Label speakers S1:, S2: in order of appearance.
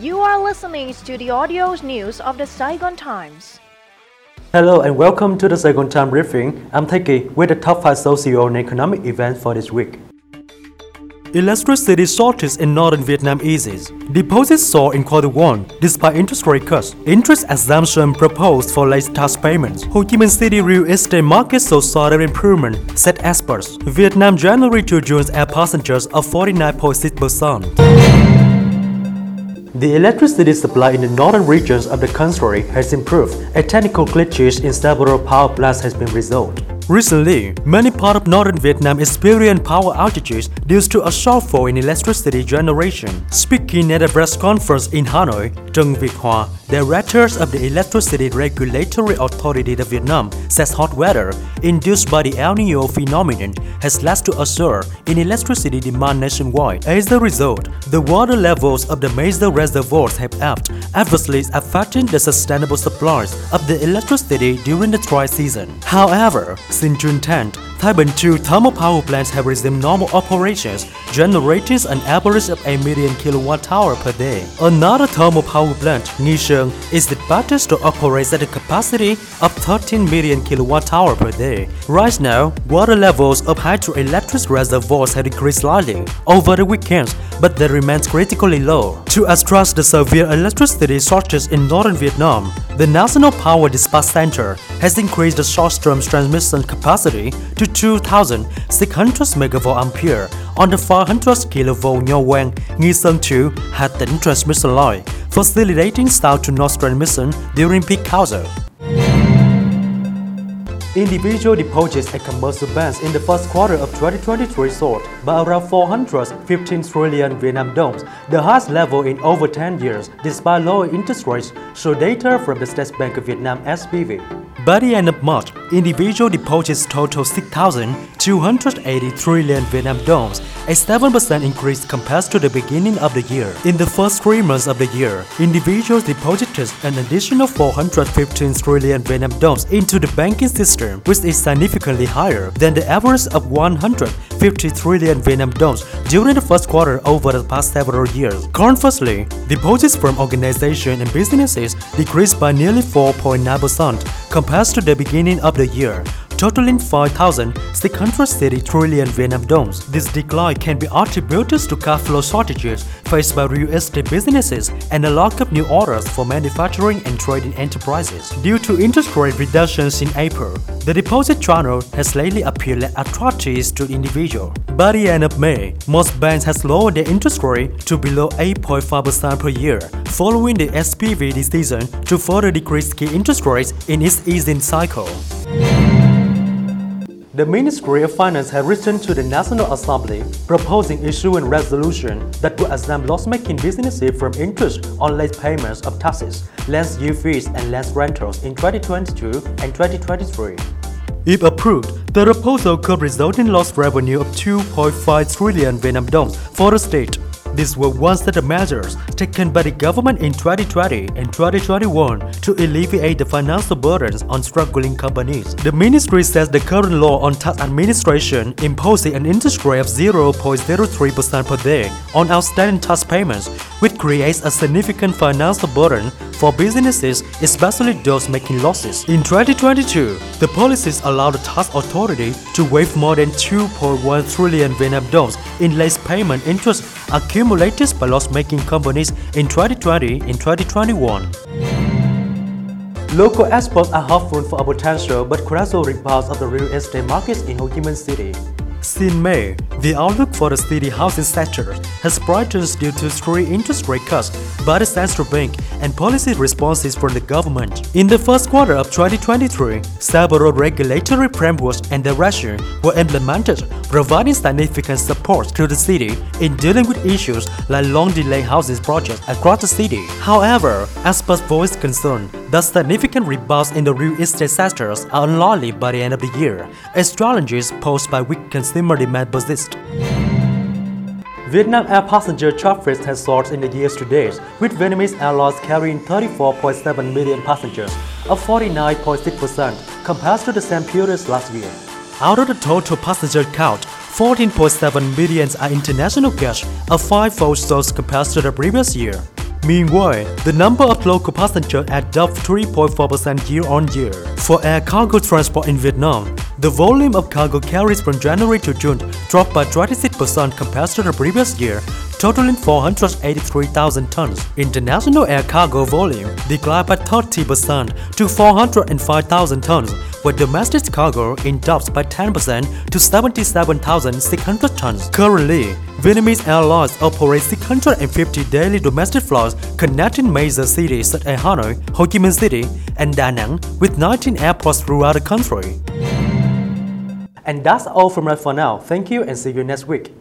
S1: You are listening to the audio news of the Saigon Times.
S2: Hello and welcome to the Saigon Times briefing. I'm Taiki with the top 5 socio and economic events for this week. Electricity shortage in northern Vietnam eases. Deposits soar in quarter one despite interest rate cuts. Interest exemption proposed for late tax payments. Ho Chi Minh City real estate market saw solid improvement, said experts. Vietnam January to June air passengers of 49.6%. The electricity supply in the northern regions of the country has improved, and technical glitches in several power plants has been resolved. Recently, many parts of northern Vietnam experienced power outages due to a shortfall in electricity generation. Speaking at a press conference in Hanoi, Trần Việt Hòa, director of the Electricity Regulatory Authority of Vietnam, says hot weather induced by the El Nino phenomenon has led to a surge in electricity demand nationwide. As a result, the water levels of the major reservoirs have ebbed, adversely affecting the sustainable supplies of the electricity during the dry season. However, since June 10th, Thai Binh 2 thermal power plants have resumed normal operations, generating an average of 8 million kilowatt hour per day. Another thermal power plant, Nghi Sơn, is expected to operate at a capacity of 13 million kilowatt hour per day. Right now, water levels of hydroelectric reservoirs have decreased slightly over the weekends, but they remain critically low. To address the severe electricity shortage in northern Vietnam, the National Power Dispatch Center has increased the short-term transmission capacity to 2,600 MVA on the 400 kilovolt Nho Quan Nghi Sơn 2 Hà Tĩnh transmission line, facilitating south to north transmission during peak hours. Individual deposits at commercial banks in the first quarter of 2023 soared by around 415 trillion Vietnam dongs, the highest level in over 10 years, despite lower interest rates, show data from the State Bank of Vietnam SBV. By the end of March, individual deposits total 6,280 trillion Vietnam dongs, a 7% increase compared to the beginning of the year. In the first three months of the year, individuals deposited an additional 415 trillion Vietnam dongs into the banking system, which is significantly higher than the average of 150 trillion Vietnam dongs during the first quarter over the past several years. Conversely, deposits from organizations and businesses decreased by nearly 4.9% compared to the beginning of the year totaling 5,630 trillion Vietnam dongs. This decline can be attributed to cash flow shortages faced by real estate businesses and a lack of new orders for manufacturing and trading enterprises. Due to interest rate reductions in April, the deposit channel has lately appeared less attractive to individuals. By the end of May, most banks has lowered their interest rate to below 8.5% per year, following the SBV decision to further decrease key interest rates in its easing cycle. The Ministry of Finance had written to the National Assembly proposing issuing a resolution that would exempt loss-making businesses from interest on late payments of taxes, land use fees and land rentals in 2022 and 2023. If approved, the proposal could result in lost revenue of 2.5 trillion Vietnam dong for the state. These were one set of measures taken by the government in 2020 and 2021 to alleviate the financial burdens on struggling companies. The ministry says the current law on tax administration imposing an interest rate of 0.03% per day on outstanding tax payments, which creates a significant financial burden for businesses, especially those making losses. In 2022, the policies allowed the tax authority to waive more than 2.1 trillion Vietnam dongs in late payment interest accumulated by loss-making companies in 2020 and 2021. Local experts are hopeful for a potential but gradual rebound of the real estate markets in Ho Chi Minh City. Since May, the outlook for the city housing sector has brightened due to three interest rate cuts by the central bank and policy responses from the government. In the first quarter of 2023, several regulatory frameworks and directions were implemented, providing significant support to the city in dealing with issues like long delayed housing projects across the city. However, experts voiced concern that significant rebounds in the real estate sectors are unlikely by the end of the year, as challenges posed by weak consumer demand persist. Vietnam Air passenger traffic has soared in the years to date, with Vietnamese Airlines carrying 34.7 million passengers, up 49.6% compared to the same period last year. Out of the total passenger count, 14.7 million are international guests, a five-fold source compared to the previous year. Meanwhile, the number of local passengers had up 3.4% year on year. For air cargo transport in Vietnam, the volume of cargo carried from January to June dropped by 26% compared to the previous year, totaling 483,000 tons. International air cargo volume declined by 30% to 405,000 tons, while domestic cargo increased by 10% to 77,600 tons. Currently, Vietnamese Airlines operates 650 daily domestic flights connecting major cities such as Hanoi, Ho Chi Minh City, and Da Nang with 19 airports throughout the country. And that's all from us for now. Thank you and see you next week.